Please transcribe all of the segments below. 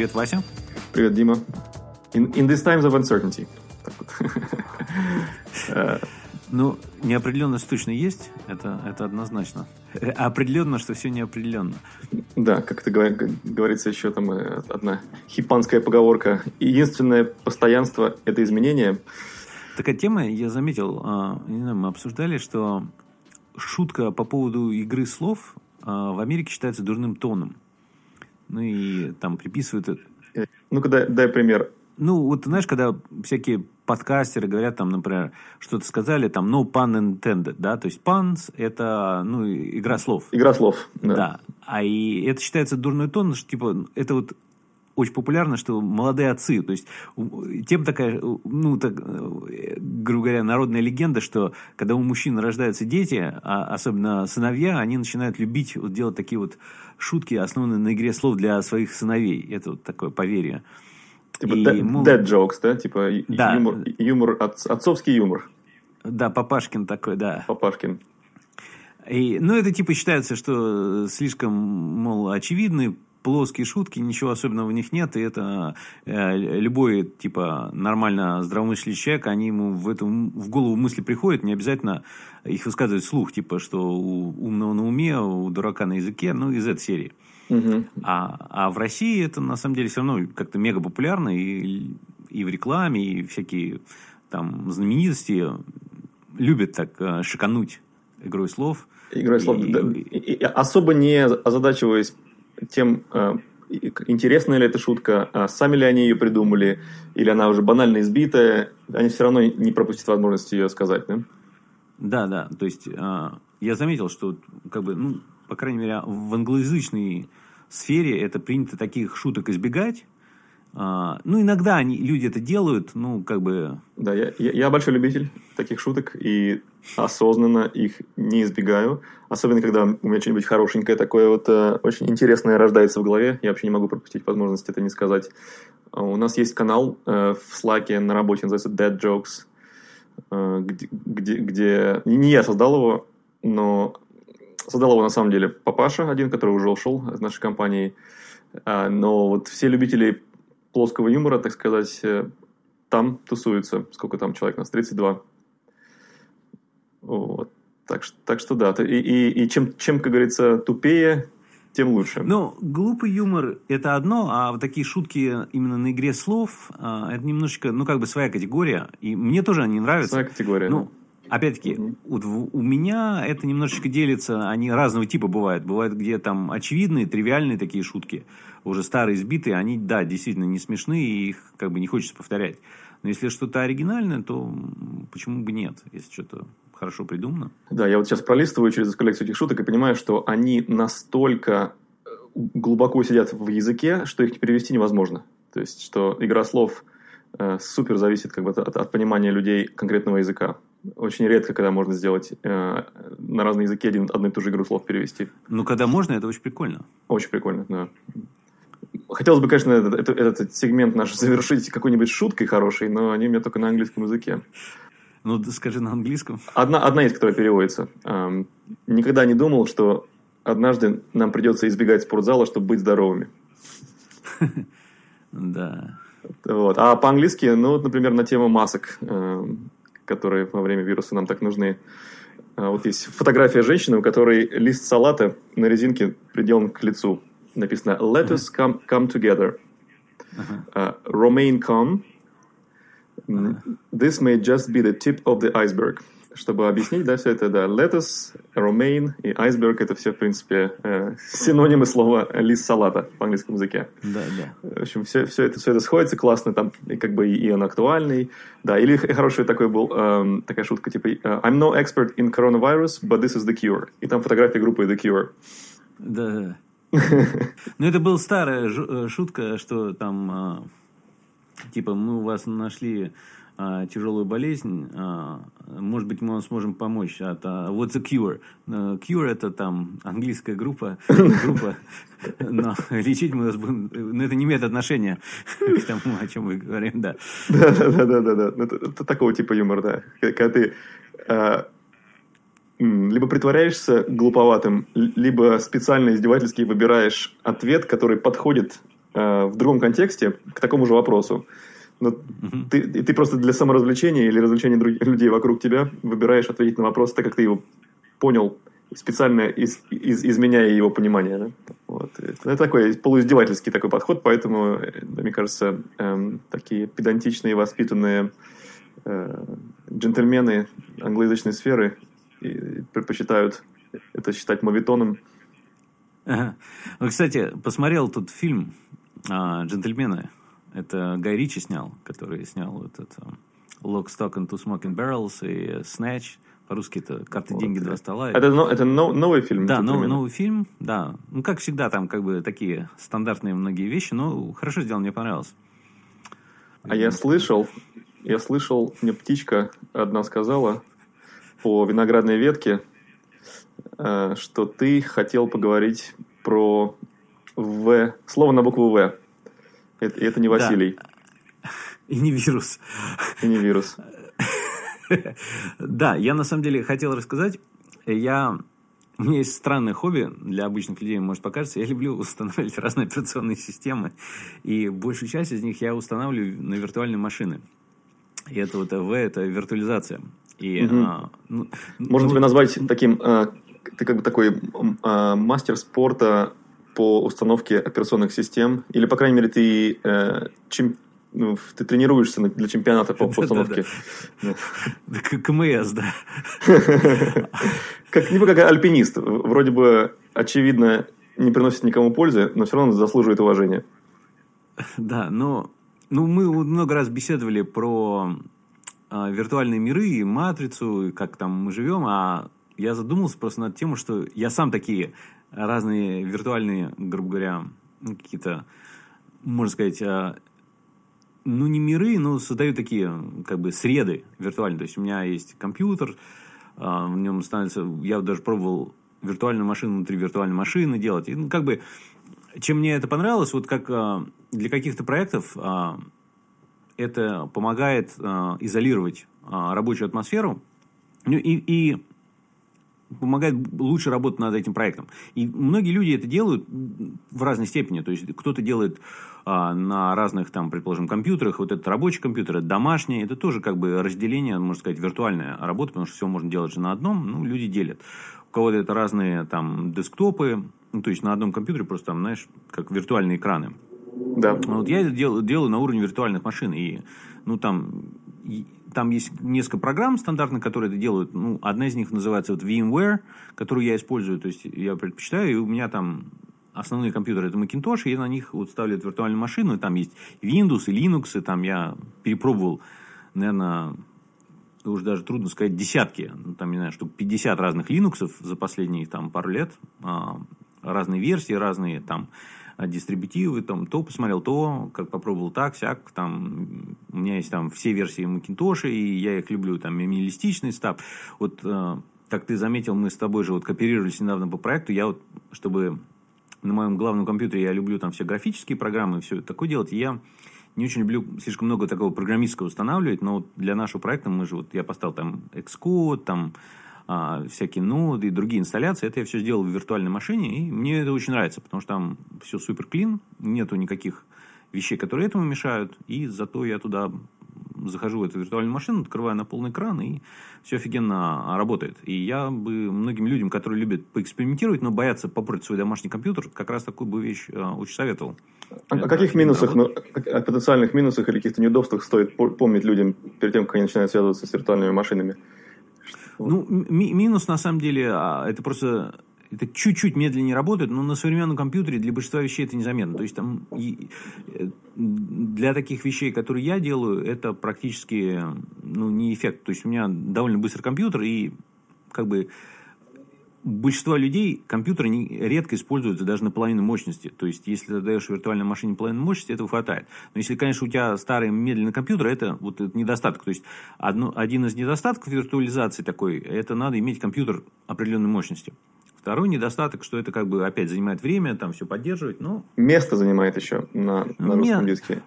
Привет, Вася. Привет, Дима. In, in these times of uncertainty. Ну, неопределенность точно есть, это, это однозначно. А определенно, что все неопределенно. Да, как это говорится еще там э, одна хипанская поговорка. Единственное постоянство – это изменение. Такая тема, я заметил, а, не знаю, мы обсуждали, что шутка по поводу игры слов а, в Америке считается дурным тоном. Ну и там приписывают... Э, ну-ка дай, дай пример. Ну, вот знаешь, когда всякие подкастеры говорят, там, например, что-то сказали, там, no pun intended, да, то есть puns – это, ну, игра слов. Игра слов, да. Да, а и это считается дурной тон, что, типа, это вот очень популярно, что молодые отцы, то есть тем такая, ну, так, грубо говоря, народная легенда, что когда у мужчин рождаются дети, а особенно сыновья, они начинают любить вот, делать такие вот шутки, основанные на игре слов для своих сыновей. Это вот такое поверье. Типа и, dead, мол... dead jokes, да? Типа да. юмор, юмор от, отцовский юмор. Да, Папашкин такой, да. Папашкин. И, ну, это типа считается, что слишком, мол, очевидный плоские шутки, ничего особенного в них нет, и это э, любой, типа, нормально здравомыслящий человек, они ему в, эту, в голову мысли приходят, не обязательно их высказывать вслух, типа, что у умного на уме, у дурака на языке, ну, из этой серии. Угу. А, а в России это, на самом деле, все равно как-то мега популярно, и, и в рекламе, и всякие там знаменитости любят так э, шикануть игрой слов. Игрой слов, и, да. И, и, особо не озадачиваясь тем, э, интересная ли эта шутка, а сами ли они ее придумали, или она уже банально избитая, они все равно не пропустят возможности ее сказать, да? Да, да. То есть э, я заметил, что как бы, ну, по крайней мере, в англоязычной сфере это принято таких шуток избегать. А, ну, иногда они, люди это делают, ну, как бы... Да, я, я, я большой любитель таких шуток и осознанно их не избегаю. Особенно, когда у меня что-нибудь хорошенькое такое вот э, очень интересное рождается в голове. Я вообще не могу пропустить возможность это не сказать. А у нас есть канал э, в Slack на работе, называется Dead Jokes, э, где, где, где... Не я создал его, но создал его на самом деле папаша один, который уже ушел из нашей компании. А, но вот все любители плоского юмора, так сказать, э, там тусуются. Сколько там человек у нас? 32. Вот. Так, так что да. И, и, и чем, чем, как говорится, тупее, тем лучше. Ну, глупый юмор – это одно, а вот такие шутки именно на игре слов а, – это немножечко, ну, как бы своя категория. И мне тоже они нравятся. Своя категория, ну, да. Опять-таки, угу. вот у меня это немножечко делится, они разного типа бывают. Бывают, где там очевидные, тривиальные такие шутки, уже старые, сбитые, они, да, действительно не смешные, и их как бы не хочется повторять. Но если что-то оригинальное, то почему бы нет, если что-то хорошо придумано. Да, я вот сейчас пролистываю через коллекцию этих шуток и понимаю, что они настолько э, глубоко сидят в языке, что их перевести невозможно. То есть, что игра слов э, супер зависит как бы, от, от понимания людей конкретного языка. Очень редко, когда можно сделать э, на разные языки один, одну и ту же игру слов перевести. Ну, когда можно, это очень прикольно. Очень прикольно, да. Хотелось бы, конечно, этот, этот, этот сегмент наш завершить какой-нибудь шуткой хорошей, но они у меня только на английском языке. Ну, скажи на английском. Одна, одна есть, которая переводится. Эм, никогда не думал, что однажды нам придется избегать спортзала, чтобы быть здоровыми. Да. Вот. А по-английски, ну, вот, например, на тему масок. Эм, которые во время вируса нам так нужны. А, вот есть фотография женщины, у которой лист салата на резинке приделан к лицу. Написано «Let us come, come together». Uh, Romaine come. This may just be the tip of the iceberg чтобы объяснить, да, все это, да, lettuce, romaine и iceberg это все, в принципе, э, синонимы слова лист салата в английском языке. Да, да. В общем, все, все, это, все это сходится классно, там, и как бы и он актуальный, да, или хороший такой был, э, такая шутка, типа, I'm no expert in coronavirus, but this is the cure. И там фотография группы The Cure. Да, да. Ну, это была старая э, шутка, что там, э, типа, мы у вас нашли тяжелую болезнь, а, может быть, мы вам сможем помочь. От, а, what's a cure? Uh, cure это там английская группа, группа, но лечить мы вас будем, но это не имеет отношения к тому, о чем мы говорим, да. Да, да, да, да, да. Это, такого типа юмор, да. Когда ты а, либо притворяешься глуповатым, либо специально издевательски выбираешь ответ, который подходит э, в другом контексте к такому же вопросу. Но угу. ты, ты просто для саморазвлечения или развлечения других людей вокруг тебя выбираешь ответить на вопрос так, как ты его понял, специально из, из, изменяя его понимание. Да? Вот. Это такой полуиздевательский такой подход, поэтому, э, мне кажется, эм, такие педантичные, воспитанные э, джентльмены англоязычной сферы предпочитают это считать мовитоном. Ага. Ну, кстати, посмотрел тут фильм а, «Джентльмены». Это Гай Ричи снял, который снял вот это «Lock, Stock and Two Smoking Barrels» и «Snatch». По-русски это «Карты, вот. деньги, два стола». Это, это новый фильм? Да, новый, новый фильм, да. Ну, как всегда, там как бы такие стандартные многие вещи, но хорошо сделан, мне понравилось. А я слышал, я слышал, мне птичка одна сказала по виноградной ветке, э, что ты хотел поговорить про В, слово на букву В. Это, это не Василий. Да. И не вирус. И не вирус. Да, я на самом деле хотел рассказать. Я у меня есть странное хобби, для обычных людей может покажется. Я люблю устанавливать разные операционные системы. И большую часть из них я устанавливаю на виртуальные машины. И это вот В, это виртуализация. И, угу. а, ну, Можно ну, тебя назвать таким, а, ты как бы такой а, мастер спорта по установке операционных систем, или, по крайней мере, ты, э, чем, ну, ты тренируешься для чемпионата по, по установке. КМС, да. Как, не как альпинист. Вроде бы, очевидно, не приносит никому пользы, но все равно заслуживает уважения. Да, но ну, мы много раз беседовали про э, виртуальные миры и матрицу, и как там мы живем, а я задумался просто над тем, что я сам такие разные виртуальные, грубо говоря, ну, какие-то, можно сказать, э, ну, не миры, но создаю такие, как бы, среды виртуальные. То есть, у меня есть компьютер, э, в нем становится... Я даже пробовал виртуальную машину внутри виртуальной машины делать. И, ну, как бы, чем мне это понравилось, вот как э, для каких-то проектов это помогает изолировать рабочую атмосферу ну, и, и помогает лучше работать над этим проектом. И многие люди это делают в разной степени. То есть кто-то делает а, на разных, там, предположим, компьютерах. Вот этот рабочий компьютер, это домашний. Это тоже как бы разделение, можно сказать, виртуальная работа, потому что все можно делать же на одном. Ну, люди делят. У кого-то это разные там десктопы, ну, то есть на одном компьютере просто там, знаешь, как виртуальные экраны. Да. Вот я это дел, делаю на уровне виртуальных машин. И, ну, там, там есть несколько программ стандартных, которые это делают. Ну, одна из них называется вот VMware, которую я использую. То есть, я предпочитаю, и у меня там основные компьютеры это Macintosh, и на них вот ставлю эту виртуальную машину, и там есть Windows и Linux, и там я перепробовал, наверное, уже даже трудно сказать, десятки, ну, там, не знаю, штук 50 разных Linux за последние там пару лет, а, разные версии, разные там дистрибутивы, там, то посмотрел то, как попробовал так, сяк, там, у меня есть там все версии Macintosh, и я их люблю, там, минималистичный став. Вот, э, как ты заметил, мы с тобой же вот кооперировались недавно по проекту, я вот, чтобы на моем главном компьютере я люблю там все графические программы, все такое делать, я не очень люблю слишком много такого программистского устанавливать, но вот для нашего проекта мы же, вот я поставил там Xcode, там а, всякие ноды и другие инсталляции. Это я все сделал в виртуальной машине, и мне это очень нравится, потому что там все супер клин, нету никаких вещей, которые этому мешают, и зато я туда захожу в эту виртуальную машину, открываю на полный экран, и все офигенно работает. И я бы многим людям, которые любят поэкспериментировать, но боятся попортить свой домашний компьютер, как раз такую бы вещь э, очень советовал. А о каких минусах, ну, о потенциальных минусах или каких-то неудобствах стоит помнить людям перед тем, как они начинают связываться с виртуальными машинами? Ну, ми- минус на самом деле, а, это просто это чуть-чуть медленнее работает, но на современном компьютере для большинства вещей это незаметно. То есть там э, для таких вещей, которые я делаю, это практически ну, не эффект. То есть у меня довольно быстрый компьютер, и как бы большинство людей компьютеры не, редко используются даже на половину мощности. То есть, если ты даешь виртуальной машине половину мощности, этого хватает. Но если, конечно, у тебя старый медленный компьютер, это вот это недостаток. То есть, одно, один из недостатков виртуализации такой, это надо иметь компьютер определенной мощности. Второй недостаток, что это как бы опять занимает время, там все поддерживать, но... Место занимает еще на, на русском диске.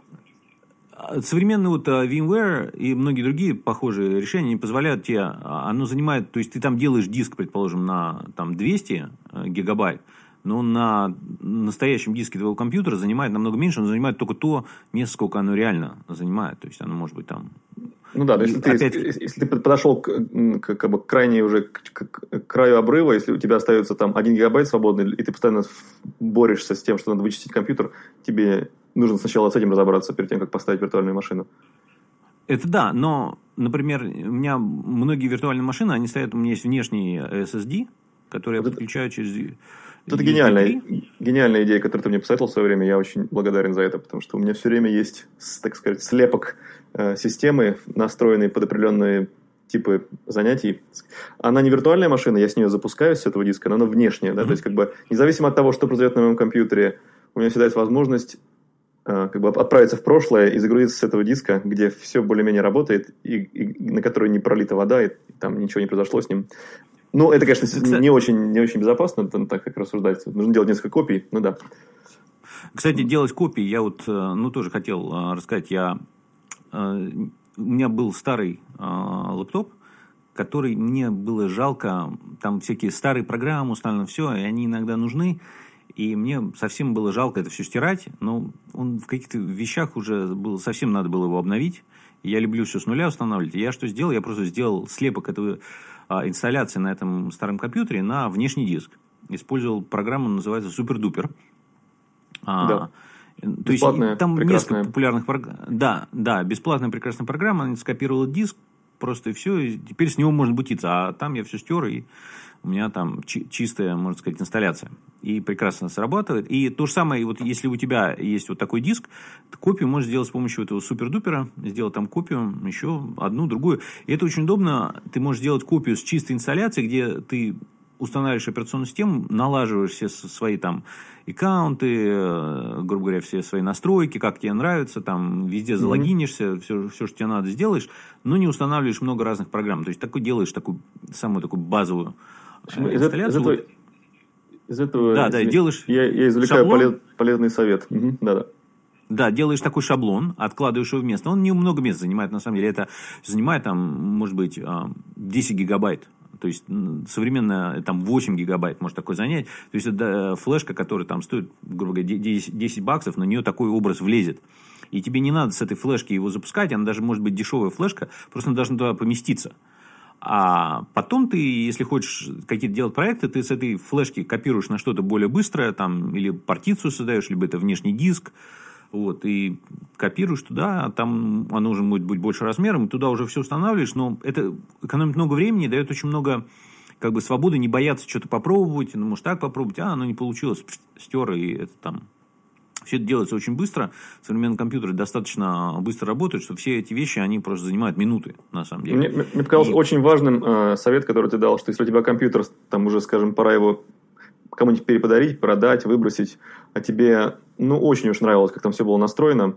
Современный вот а, VMware и многие другие похожие решения не позволяют тебе, а, оно занимает, то есть ты там делаешь диск, предположим, на там 200 э, гигабайт, но на настоящем диске твоего компьютера занимает намного меньше, он занимает только то место, сколько оно реально занимает. То есть оно может быть там ну да, если, опять... ты, если ты подошел к, к, как бы, к крайней уже к, к, к краю обрыва, если у тебя остается там 1 гигабайт свободный, и ты постоянно борешься с тем, что надо вычистить компьютер, тебе нужно сначала с этим разобраться перед тем, как поставить виртуальную машину. Это да, но, например, у меня многие виртуальные машины, они стоят, у меня есть внешний SSD, который вот я подключаю через это гениальная, гениальная идея, которую ты мне посоветовал в свое время. Я очень благодарен за это, потому что у меня все время есть, так сказать, слепок э, системы, настроенный под определенные типы занятий. Она не виртуальная машина, я с нее запускаюсь с этого диска, но она внешняя. Да? Mm-hmm. То есть, как бы, независимо от того, что произойдет на моем компьютере, у меня всегда есть возможность э, как бы отправиться в прошлое и загрузиться с этого диска, где все более-менее работает, и, и на который не пролита вода, и там ничего не произошло с ним. Ну, это, конечно, Кстати, не очень, не очень безопасно, так как рассуждать. Нужно делать несколько копий, ну да. Кстати, делать копии, я вот, э, ну, тоже хотел э, рассказать, я, э, у меня был старый лэптоп, который мне было жалко, там всякие старые программы установлены, все, и они иногда нужны, и мне совсем было жалко это все стирать, но он в каких-то вещах уже был, совсем надо было его обновить. Я люблю все с нуля устанавливать. И я что сделал? Я просто сделал слепок этого а, инсталляции на этом старом компьютере на внешний диск. Использовал программу, называется SuperDuper. А, да. То есть там несколько популярных программ. Да, да, бесплатная прекрасная программа. Она скопировала диск, просто и все. И теперь с него можно бутиться. А там я все стер, и у меня там чи- чистая, можно сказать, инсталляция. И прекрасно срабатывает. И то же самое, вот если у тебя есть вот такой диск, копию можешь сделать с помощью этого супердупера, сделать там копию, еще одну, другую. И это очень удобно. Ты можешь сделать копию с чистой инсталляцией, где ты устанавливаешь операционную систему, налаживаешь все свои там аккаунты, э, грубо говоря, все свои настройки, как тебе нравится, там везде залогинишься, mm-hmm. все, все, что тебе надо, сделаешь, но не устанавливаешь много разных программ. То есть такой делаешь такую самую такую базовую из, из этого, из этого да, да, делаешь я, я извлекаю полез, полезный совет. Угу, да, да. Да, делаешь такой шаблон, откладываешь его в место. Он не много места занимает, на самом деле. Это занимает, там, может быть, 10 а, гигабайт. То есть, современная, там, 8 гигабайт может такой занять. То есть, это э, флешка, которая там стоит, грубо говоря, 10, 10 баксов, на нее такой образ влезет. И тебе не надо с этой флешки его запускать, она даже может быть дешевая флешка, просто она должна туда поместиться. А потом ты, если хочешь какие-то делать проекты, ты с этой флешки копируешь на что-то более быстрое, там, или партицию создаешь, либо это внешний диск, вот, и копируешь туда, там оно уже может быть больше размером, туда уже все устанавливаешь, но это экономит много времени, дает очень много как бы свободы, не бояться что-то попробовать, ну, может так попробовать, а, оно не получилось, стер, и это там все это делается очень быстро. Современные компьютеры достаточно быстро работают, что все эти вещи, они просто занимают минуты, на самом деле. Мне, мне показалось и... очень важным э, совет, который ты дал, что если у тебя компьютер, там уже, скажем, пора его кому-нибудь переподарить, продать, выбросить, а тебе, ну, очень уж нравилось, как там все было настроено,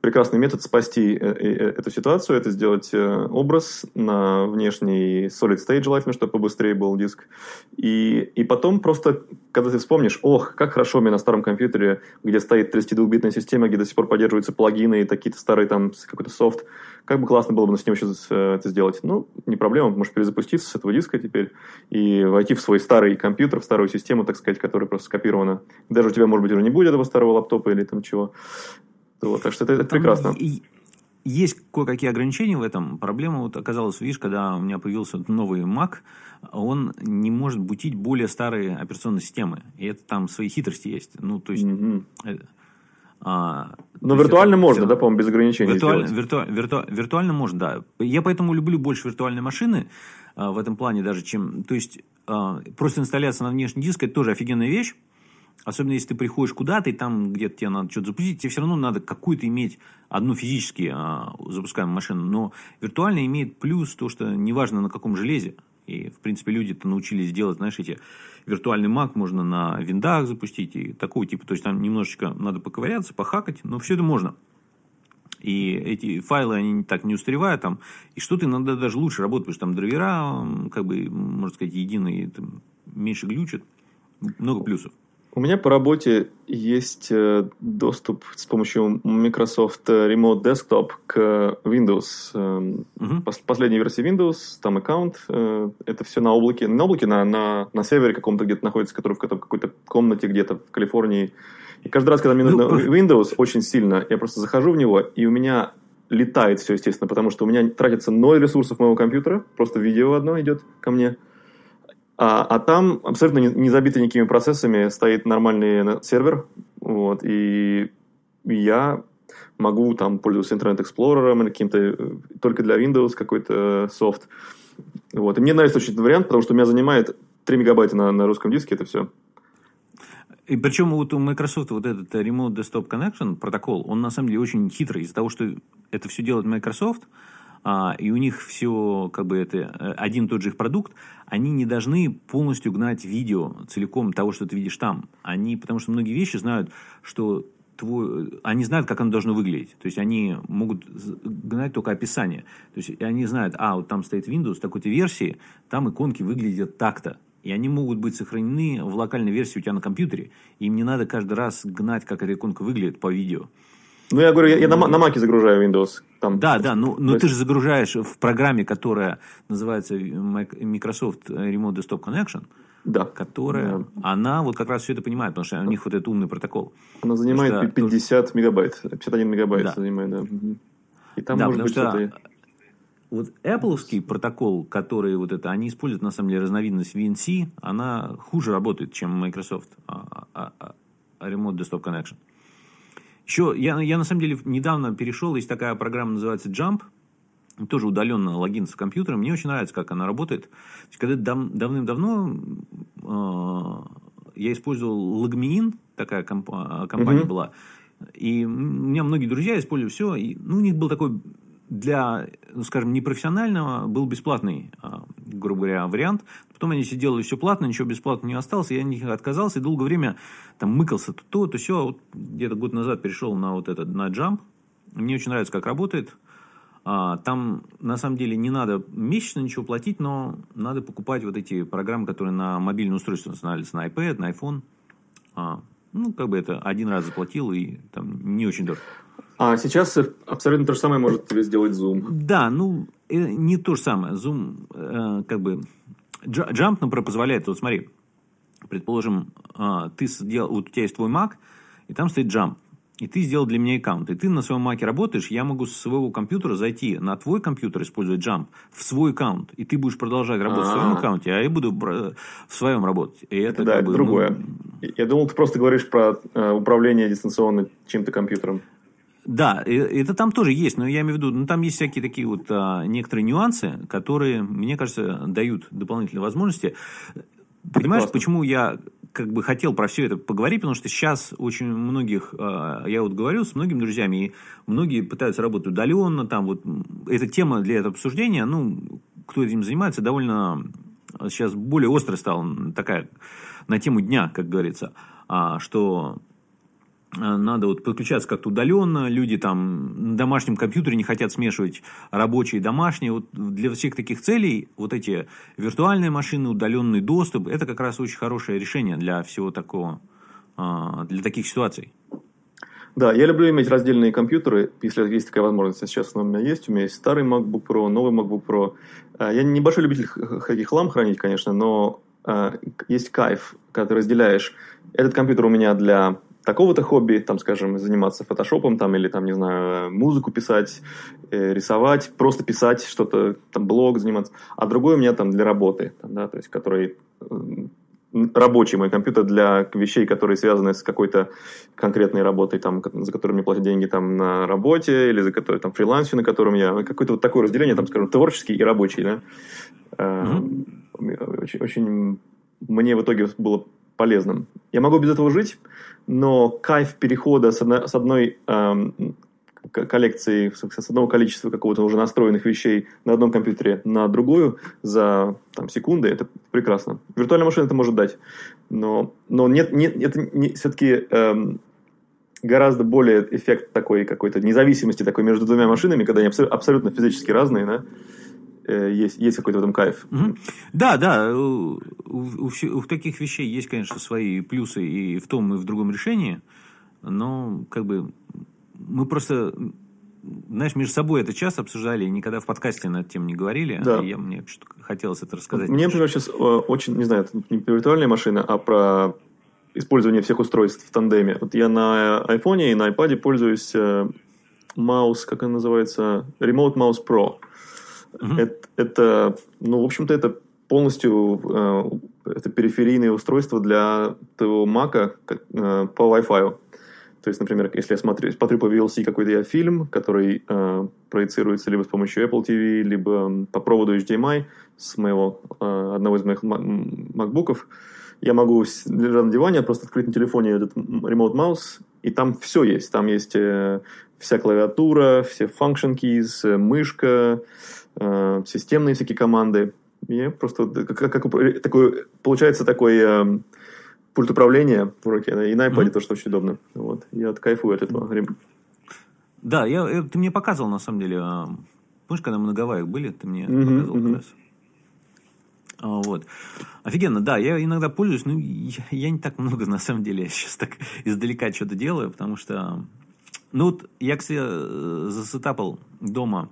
прекрасный метод спасти э, э, эту ситуацию, это сделать э, образ на внешний solid state желательно, чтобы побыстрее был диск. И, и потом просто, когда ты вспомнишь, ох, как хорошо меня на старом компьютере, где стоит 32-битная система, где до сих пор поддерживаются плагины и такие-то старые там какой-то софт, как бы классно было бы с ним еще это сделать. Ну, не проблема, можешь перезапуститься с этого диска теперь и войти в свой старый компьютер, в старую систему, так сказать, которая просто скопирована. Даже у тебя, может быть, уже не будет этого старого лаптопа или там чего. Вот, так что это, это прекрасно. есть кое-какие ограничения в этом. Проблема вот оказалась, видишь, когда у меня появился новый Mac, он не может бутить более старые операционные системы. И это там свои хитрости есть. Ну, то есть... Mm-hmm. Это, а, Но виртуально это, можно, все. да, по-моему, без ограничений виртуально, вирту, вирту, виртуально можно, да. Я поэтому люблю больше виртуальные машины а, в этом плане даже, чем... То есть, а, просто инсталляция на внешний диск – это тоже офигенная вещь. Особенно если ты приходишь куда-то, и там где-то тебе надо что-то запустить, тебе все равно надо какую-то иметь одну физически а, запускаемую машину. Но виртуально имеет плюс то, что неважно на каком железе. И, в принципе, люди-то научились делать, знаешь, эти виртуальный Mac можно на виндах запустить и такого типа. То есть, там немножечко надо поковыряться, похакать, но все это можно. И эти файлы, они так не устаревают там. И что-то иногда даже лучше работает, потому что там драйвера, как бы, можно сказать, единые, там, меньше глючат. Много плюсов. У меня по работе есть э, доступ с помощью Microsoft Remote Desktop к Windows. Угу. Последней версии Windows, там аккаунт. Э, это все на облаке. На облаке, на, на, на сервере каком-то где-то находится, который в какой-то комнате где-то в Калифорнии. И каждый раз, когда мне нужно ну, Windows очень сильно, я просто захожу в него, и у меня летает все, естественно, потому что у меня тратится ноль ресурсов моего компьютера, просто видео одно идет ко мне – а, а там абсолютно не, не забитый никакими процессами стоит нормальный сервер, вот, и я могу там пользоваться Internet Explorer или каким-то э, только для Windows какой-то софт. Вот. И мне нравится очень этот вариант, потому что у меня занимает 3 мегабайта на, на русском диске, это все. И причем вот у Microsoft вот этот Remote Desktop Connection протокол, он на самом деле очень хитрый. Из-за того, что это все делает Microsoft, а, и у них все, как бы это э, один и тот же их продукт, они не должны полностью гнать видео целиком того, что ты видишь там. Они, потому что многие вещи знают, что твой, они знают, как оно должно выглядеть. То есть они могут гнать только описание. То есть они знают, а, вот там стоит Windows такой-то версии, там иконки выглядят так-то. И они могут быть сохранены в локальной версии у тебя на компьютере. Им не надо каждый раз гнать, как эта иконка выглядит по видео. Ну, я говорю, я, я на, на Маке загружаю Windows. Там. Да, да, ну, но есть... ты же загружаешь в программе, которая называется Microsoft Remote Desktop Connection, да. которая, да. она вот как раз все это понимает, потому что у них вот этот умный протокол. Она занимает что, 50 мегабайт, 51 мегабайт да. занимает, да. И там да, может быть что что вот Apple протокол, который вот это, они используют на самом деле разновидность VNC, она хуже работает, чем Microsoft а, а, а, Remote Desktop Connection. Еще я, я на самом деле недавно перешел, есть такая программа, называется Jump, тоже удаленно логин с компьютером. Мне очень нравится, как она работает. Когда дав, давным-давно э, я использовал Logmein, такая комп, компания mm-hmm. была, и у меня многие друзья использовали все, и, ну, у них был такой для, ну, скажем, непрофессионального был бесплатный, а, грубо говоря, вариант. Потом они все делали все платно, ничего бесплатно не осталось. Я от них отказался и долгое время там мыкался то, то, то все. Вот где-то год назад перешел на вот этот, на Jump. Мне очень нравится, как работает. А, там, на самом деле, не надо месячно ничего платить, но надо покупать вот эти программы, которые на мобильное устройство устанавливаются, на iPad, на iPhone. А, ну, как бы это один раз заплатил, и там не очень дорого. А сейчас абсолютно то же самое может тебе сделать Zoom. Да, ну, э, не то же самое. Zoom, э, как бы, Jump, например, позволяет, вот смотри, предположим, э, ты сделал, вот у тебя есть твой Mac, и там стоит Jump, и ты сделал для меня аккаунт, и ты на своем Маке работаешь, я могу с своего компьютера зайти на твой компьютер, использовать Jump, в свой аккаунт, и ты будешь продолжать работать А-а-а. в своем аккаунте, а я буду в своем работать. И это, да, это бы, другое. Ну... Я думал, ты просто говоришь про э, управление дистанционно чем-то компьютером. Да, это там тоже есть, но я имею в виду, ну, там есть всякие такие вот а, некоторые нюансы, которые, мне кажется, дают дополнительные возможности. Понимаешь, Классно. почему я как бы хотел про все это поговорить, потому что сейчас очень многих, а, я вот говорю с многими друзьями, и многие пытаются работать удаленно, там вот эта тема для этого обсуждения, ну, кто этим занимается, довольно сейчас более остро стала такая на тему дня, как говорится, а, что надо вот подключаться как-то удаленно, люди там на домашнем компьютере не хотят смешивать рабочие и домашние. Вот для всех таких целей вот эти виртуальные машины, удаленный доступ, это как раз очень хорошее решение для всего такого, э, для таких ситуаций. Да, я люблю иметь раздельные компьютеры, если есть такая возможность. Сейчас она у меня есть. У меня есть старый MacBook Pro, новый MacBook Pro. Э, я небольшой любитель каких хлам хранить, конечно, но есть кайф, когда ты разделяешь. Этот компьютер у меня для такого-то хобби, там, скажем, заниматься фотошопом, там, или, там, не знаю, музыку писать, э, рисовать, просто писать что-то, там, блог заниматься, а другой у меня там для работы, там, да, то есть, который рабочий мой компьютер для вещей, которые связаны с какой-то конкретной работой, там, за которую мне платят деньги там, на работе, или за который там фрилансе, на котором я... Какое-то вот такое разделение, там, скажем, творческий и рабочий, да. Mm-hmm. Очень, очень мне в итоге было полезным. Я могу без этого жить, но кайф перехода с одной, с одной эм, коллекции, с одного количества какого-то уже настроенных вещей на одном компьютере на другую за там, секунды, это прекрасно. Виртуальная машина это может дать, но, но нет, нет, это не, все-таки эм, гораздо более эффект такой какой-то независимости такой между двумя машинами, когда они абсолютно физически разные, да, есть, есть какой-то в этом кайф. Угу. Да, да, у, у, у таких вещей есть, конечно, свои плюсы и в том, и в другом решении, но как бы мы просто знаешь, между собой это часто обсуждали, и никогда в подкасте на эту тему не говорили. Да. А я, мне хотелось это рассказать. Мне, например, сейчас очень, не знаю, это не про виртуальные машины, а про использование всех устройств в тандеме. Вот я на айфоне и на iPad пользуюсь маус, как он называется, Remote Mouse Pro. Это, это, ну, в общем-то, это полностью э, это периферийное устройство для твоего Mac э, по Wi-Fi. То есть, например, если я смотрю, смотрю по VLC какой-то я фильм, который э, проецируется либо с помощью Apple TV, либо по проводу HDMI с моего, э, одного из моих MacBook'ов, я могу лежать на диване, просто открыть на телефоне этот Remote Mouse, и там все есть. Там есть э, вся клавиатура, все function keys, э, мышка, э, системные всякие команды. И просто как, как, такой, получается такой э, пульт управления в руке, и на iPad mm-hmm. тоже очень удобно. Вот. Я кайфую от этого. Да, я, ты мне показывал, на самом деле, а, помнишь, когда мы на Гавайях были, ты мне mm-hmm, показывал mm-hmm. как раз. А, вот. Офигенно, да, я иногда пользуюсь, но я, я не так много, на самом деле, я сейчас так издалека что-то делаю, потому что ну вот я, кстати, э, засетапал дома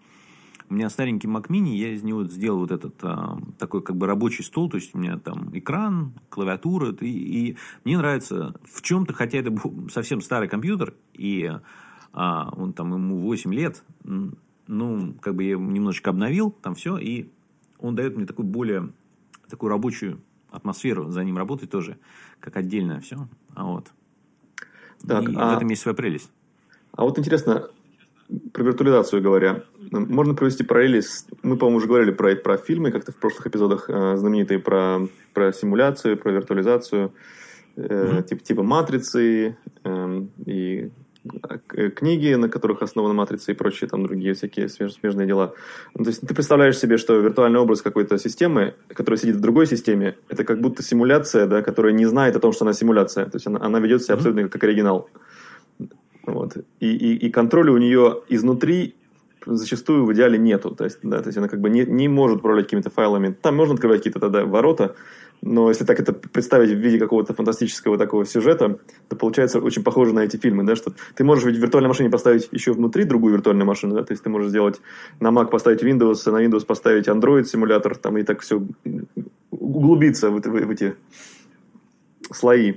у меня старенький Mac Mini, я из него сделал вот этот а, такой как бы рабочий стол, то есть у меня там экран, клавиатура, и, и мне нравится в чем-то, хотя это совсем старый компьютер, и а, он там ему 8 лет, ну, как бы я его немножечко обновил, там все, и он дает мне такую более, такую рабочую атмосферу, за ним работать тоже, как отдельное все, а вот. Так, и а... в этом есть своя прелесть. А вот интересно, про виртуализацию говоря, можно провести параллели с... Мы, по-моему, уже говорили про, про фильмы как-то в прошлых эпизодах, э, знаменитые про, про симуляцию, про виртуализацию, э, mm-hmm. типа, типа «Матрицы» э, и э, книги, на которых основана матрица и прочие там другие всякие смежные дела. Ну, то есть ты представляешь себе, что виртуальный образ какой-то системы, которая сидит в другой системе, это как будто симуляция, да, которая не знает о том, что она симуляция. То есть она, она ведет себя абсолютно как оригинал. Вот. И, и, и контроля у нее изнутри зачастую в идеале нету. То есть, да, то есть она как бы не, не может управлять какими-то файлами. Там можно открывать какие-то тогда ворота, но если так это представить в виде какого-то фантастического такого сюжета, то получается очень похоже на эти фильмы, да, что ты можешь ведь в виртуальной машине поставить еще внутри другую виртуальную машину, да, то есть ты можешь сделать на Mac поставить Windows, на Windows поставить Android симулятор, там и так все углубиться в, в, в эти слои.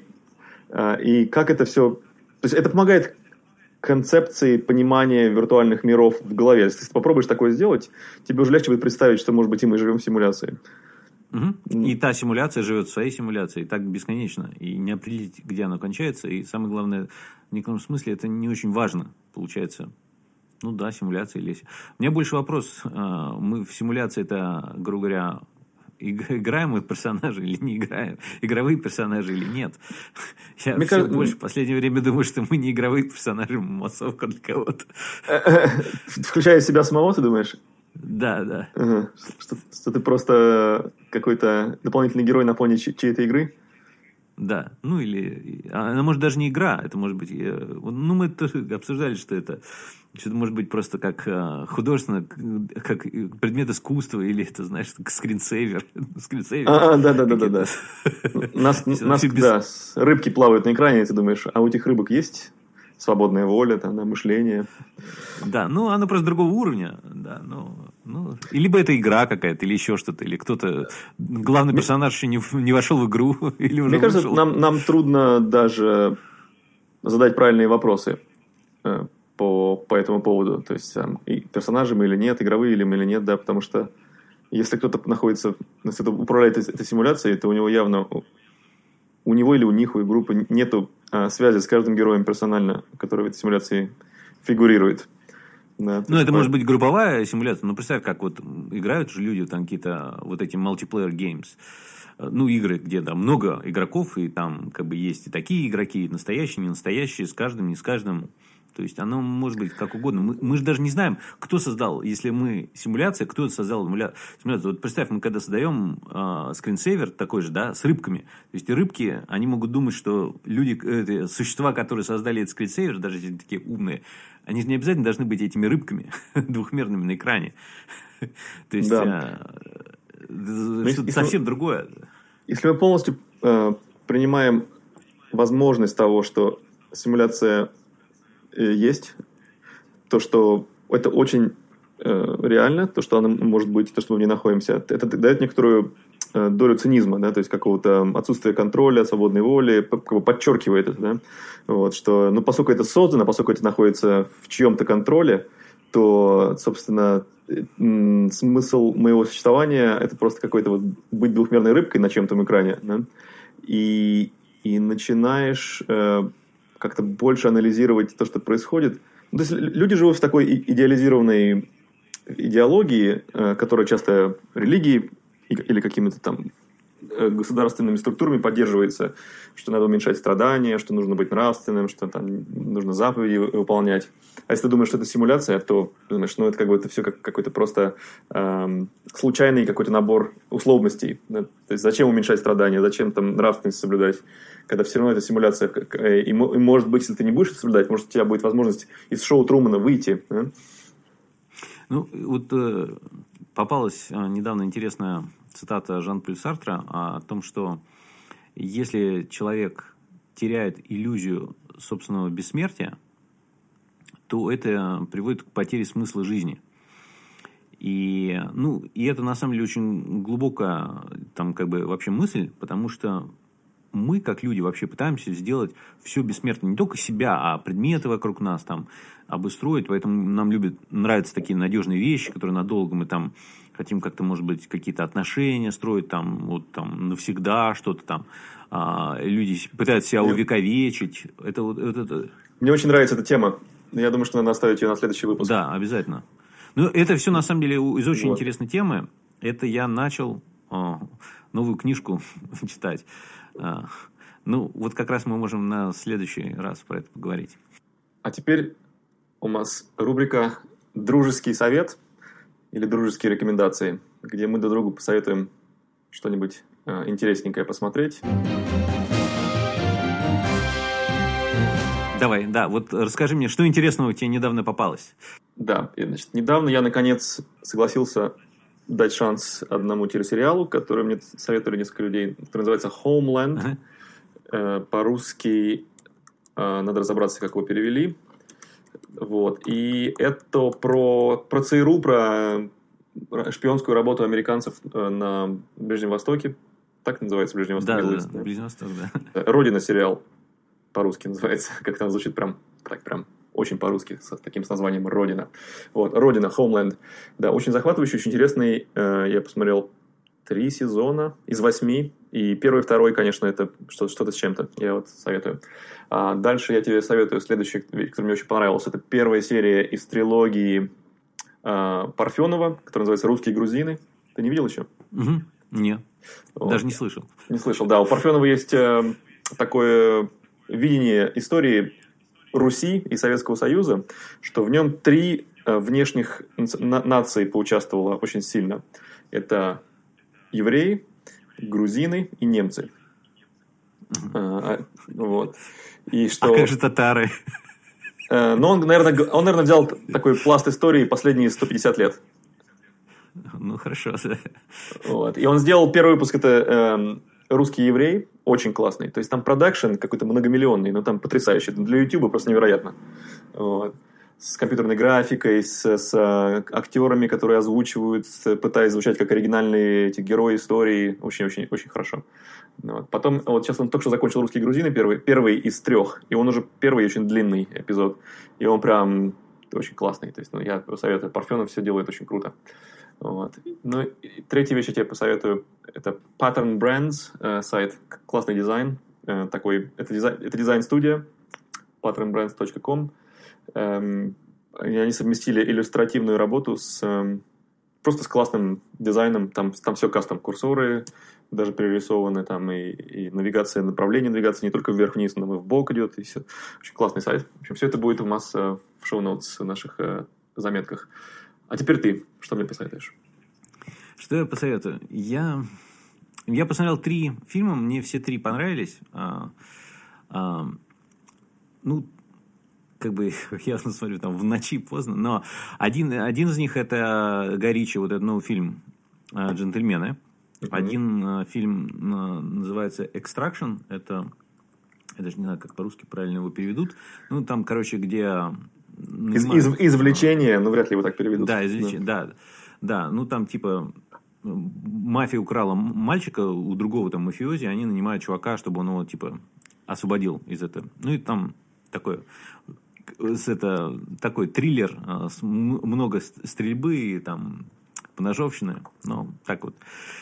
А, и как это все... То есть это помогает концепции понимания виртуальных миров в голове. Если ты попробуешь такое сделать, тебе уже легче будет представить, что, может быть, и мы живем в симуляции. Угу. И та симуляция живет в своей симуляции, так бесконечно. И не определить, где она кончается. И самое главное, в некотором смысле это не очень важно, получается. Ну да, симуляция или... У меня больше вопрос. А, мы в симуляции это, грубо говоря, играем мы персонажи или не играем, игровые персонажи или нет. Я Мне все кажется... больше в последнее время думаю, что мы не игровые персонажи, мы массовка для кого-то. Включая себя самого, ты думаешь? Да, да. Что, что ты просто какой-то дополнительный герой на фоне чьей-то игры? Да, ну или... Она может даже не игра, это может быть... Ну, мы тоже обсуждали, что это... Что это может быть просто как а, художественно, как предмет искусства, или это, знаешь, как скринсейвер. скринсейвер. А, да, да, да, да, да. Нас, нас, да, рыбки плавают на экране, и ты думаешь, а у этих рыбок есть свободная воля, там, да, мышление. Да, ну, оно просто другого уровня, да, ну, ну, либо это игра какая-то, или еще что-то, или кто-то, главный персонаж еще не, не вошел в игру, или уже Мне кажется, нам, нам трудно даже задать правильные вопросы э, по, по этому поводу, то есть, там, и персонажи мы или нет, игровые или мы или нет, да, потому что если кто-то находится, если кто управляет этой симуляцией, то у него явно у него или у них, у группы нету а, связи с каждым героем персонально, который в этой симуляции фигурирует. Да, ну, это может быть групповая симуляция. Ну, представь, как вот играют же люди там какие-то вот эти multiplayer games. Ну, игры, где там много игроков, и там как бы есть и такие игроки, и настоящие, не настоящие, с каждым, не с каждым. То есть оно может быть как угодно. Мы, мы же даже не знаем, кто создал, если мы симуляция, кто создал симуляцию. Вот представь, мы когда создаем э, скринсейвер такой же, да, с рыбками. То есть рыбки, они могут думать, что люди, это, существа, которые создали этот скринсейвер, даже если такие умные, они же не обязательно должны быть этими рыбками двухмерными на экране. То есть да. э, что-то совсем другое. Если мы полностью э, принимаем возможность того, что симуляция э, есть, то, что это очень э, реально, то, что она может быть, то, что мы в ней находимся, это дает некоторую долю цинизма, да, то есть какого-то отсутствия контроля, свободной воли, как бы подчеркивает это, да, вот, что, ну, поскольку это создано, поскольку это находится в чьем-то контроле, то, собственно, смысл моего существования – это просто какой-то вот быть двухмерной рыбкой на чем-то экране, да? и, и начинаешь э, как-то больше анализировать то, что происходит. Ну, то есть люди живут в такой идеализированной идеологии, э, которая часто религии или какими-то там Э, государственными структурами поддерживается, что надо уменьшать страдания, что нужно быть нравственным, что там нужно заповеди выполнять. А если ты думаешь, что это симуляция, то думаешь, ну это как бы это все как какой-то просто эм, случайный какой-то набор условностей. Да? То есть зачем уменьшать страдания, зачем там нравственность соблюдать, когда все равно это симуляция. Э, и, и может быть, если ты не будешь это соблюдать, может у тебя будет возможность из шоу Трумана выйти. Да? Ну, вот э, попалась э, недавно интересная цитата Жан-Поль Сартра о том, что если человек теряет иллюзию собственного бессмертия, то это приводит к потере смысла жизни. И, ну, и это на самом деле очень глубокая там как бы вообще мысль, потому что мы, как люди, вообще пытаемся сделать все бессмертно. Не только себя, а предметы вокруг нас там обустроить. Поэтому нам любят, нравятся такие надежные вещи, которые надолго мы там хотим как-то, может быть, какие-то отношения строить там, вот там навсегда что-то там. А, люди пытаются себя увековечить. Это вот это, это... Мне очень нравится эта тема. Я думаю, что надо оставить ее на следующий выпуск. Да, обязательно. Ну, это все на самом деле из очень вот. интересной темы. Это я начал а, новую книжку читать. А, ну, вот как раз мы можем на следующий раз про это поговорить. А теперь у нас рубрика «Дружеский совет» или дружеские рекомендации, где мы друг другу посоветуем что-нибудь э, интересненькое посмотреть. Давай, да, вот расскажи мне, что интересного тебе недавно попалось? Да, значит, недавно я, наконец, согласился дать шанс одному телесериалу, который мне советовали несколько людей, который называется Homeland. Ага. Э, по-русски э, надо разобраться, как его перевели. Вот. И это про, про ЦРУ, про шпионскую работу американцев э, на Ближнем Востоке. Так называется Ближний Восток? Да, да, да, Ближний Восток, да. Родина сериал по-русски называется. Как там звучит прям, так прям очень по-русски, с таким с названием «Родина». Вот, «Родина», «Homeland». Да, очень захватывающий, очень интересный. Э, я посмотрел три сезона из восьми. И первый, второй, конечно, это что-то с чем-то. Я вот советую. А дальше я тебе советую следующий, который мне очень понравился. Это первая серия из трилогии а, Парфенова, которая называется «Русские грузины». Ты не видел еще? Угу. Нет. Вот. Даже не слышал. Не слышал, да. У Парфенова есть э, такое видение истории Руси и Советского Союза, что в нем три э, внешних нации поучаствовало очень сильно. Это евреи, грузины и немцы. А, вот. И что... А как же татары? Э, ну, он, наверное, он, наверное, взял такой пласт истории последние 150 лет. Ну, хорошо. Вот. И он сделал первый выпуск, это э, «Русский еврей», очень классный. То есть там продакшн какой-то многомиллионный, но там потрясающий. Для YouTube просто невероятно. Вот с компьютерной графикой, с, с а, актерами, которые озвучивают, пытаясь звучать как оригинальные эти герои истории. Очень-очень очень хорошо. Вот. Потом, вот сейчас он только что закончил «Русские грузины», первый, первый из трех, и он уже первый очень длинный эпизод. И он прям очень классный. То есть, ну, я советую. Парфенов все делает очень круто. Вот. Ну, и третья вещь я тебе посоветую. Это Pattern Brands э, сайт. Классный дизайн. Э, такой, это, дизайн, это дизайн-студия. patternbrands.com. Эм, они совместили иллюстративную работу с эм, просто с классным дизайном. Там, там все кастом курсоры, даже пририсованы там и, и навигация, направление навигации не только вверх-вниз, но и в бок идет. И все. Очень классный сайт. В общем, все это будет у нас э, в шоу-ноутс наших э, заметках. А теперь ты, что мне посоветуешь? Что я посоветую? Я, я посмотрел три фильма, мне все три понравились. А, а, ну, как бы ясно смотрю, там в ночи поздно, но один, один из них это Горичи, вот этот новый фильм а, «Джентльмены». Uh-huh. Один а, фильм а, называется «Extraction», это, я даже не знаю, как по-русски правильно его переведут, ну, там, короче, где... Из, из, извлечение, ну, вряд ли его так переведут. Да, извлечение, да. да. Да, ну, там, типа, мафия украла мальчика у другого там мафиози, они нанимают чувака, чтобы он его, типа, освободил из этого. Ну, и там такое это такой триллер, а, много стрельбы и там поножовщины, но так вот.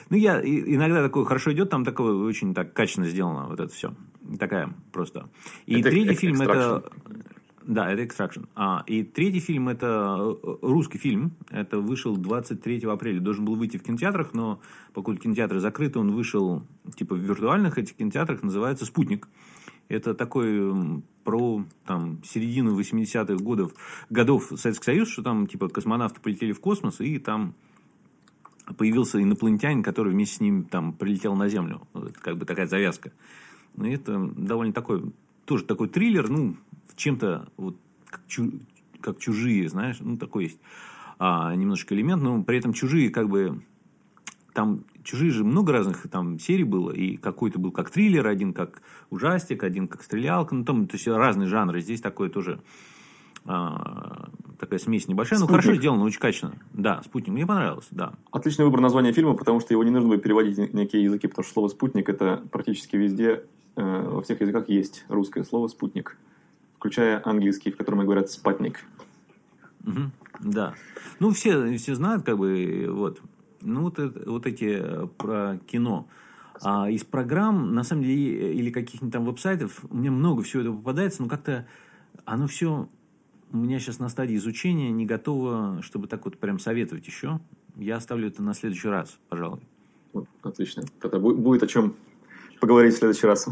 Ну, я иногда такой хорошо идет, там такое очень так качественно сделано, вот это все. Такая просто. И это третий фильм это... Да, это Extraction. А, и третий фильм это э, русский фильм. Это вышел 23 апреля. Должен был выйти в кинотеатрах, но поскольку кинотеатры закрыты, он вышел типа в виртуальных этих кинотеатрах, называется «Спутник». Это такой про там, середину 80-х годов, годов Советский Союз, что там типа космонавты полетели в космос, и там появился инопланетянин, который вместе с ним там прилетел на Землю. Это как бы такая завязка. Ну, и это довольно такой, тоже такой триллер, ну, чем-то вот как, чу, как чужие, знаешь, ну, такой есть а, немножечко элемент, но при этом чужие как бы там чужие же много разных там серий было, и какой-то был как триллер, один как ужастик, один как стрелялка, ну там то есть разные жанры. Здесь такое тоже а, такая смесь небольшая, спутник. но хорошо сделано, очень качественно. Да, спутник. Мне понравилось, да. Отличный выбор названия фильма, потому что его не нужно будет переводить на некие языки, потому что слово спутник это практически везде э, во всех языках есть русское слово спутник, включая английский, в котором говорят спатник. Угу, да. Ну, все, все знают, как бы, вот. Ну, вот, вот эти э, про кино. А из программ, на самом деле, или каких-нибудь там веб-сайтов, мне много всего этого попадается, но как-то оно все у меня сейчас на стадии изучения, не готово, чтобы так вот прям советовать еще. Я оставлю это на следующий раз, пожалуй. Отлично. Тогда будет о чем поговорить в следующий раз.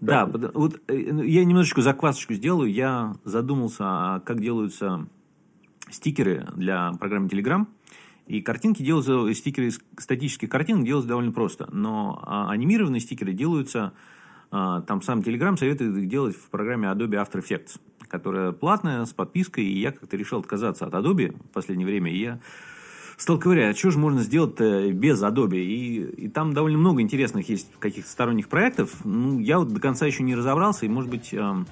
Да, вот э, ну, я немножечко заквасочку сделаю. Я задумался, а как делаются стикеры для программы Telegram. И картинки делаются, стикеры статических картинок делаются довольно просто. Но а, анимированные стикеры делаются, а, там сам Telegram советует их делать в программе Adobe After Effects, которая платная, с подпиской. И я как-то решил отказаться от Adobe в последнее время. И я стал ковырять, а что же можно сделать без Adobe? И, и там довольно много интересных есть каких-то сторонних проектов. Ну, я вот до конца еще не разобрался, и, может быть, в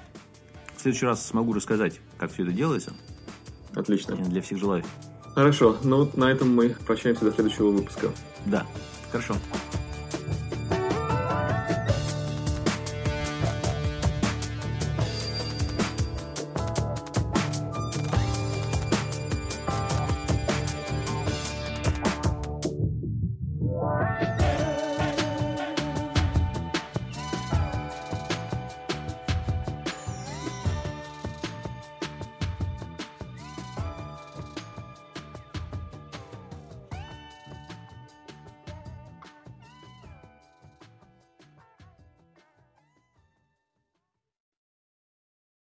следующий раз смогу рассказать, как все это делается. Отлично. Для всех желаю. Хорошо, ну на этом мы прощаемся до следующего выпуска. Да, хорошо.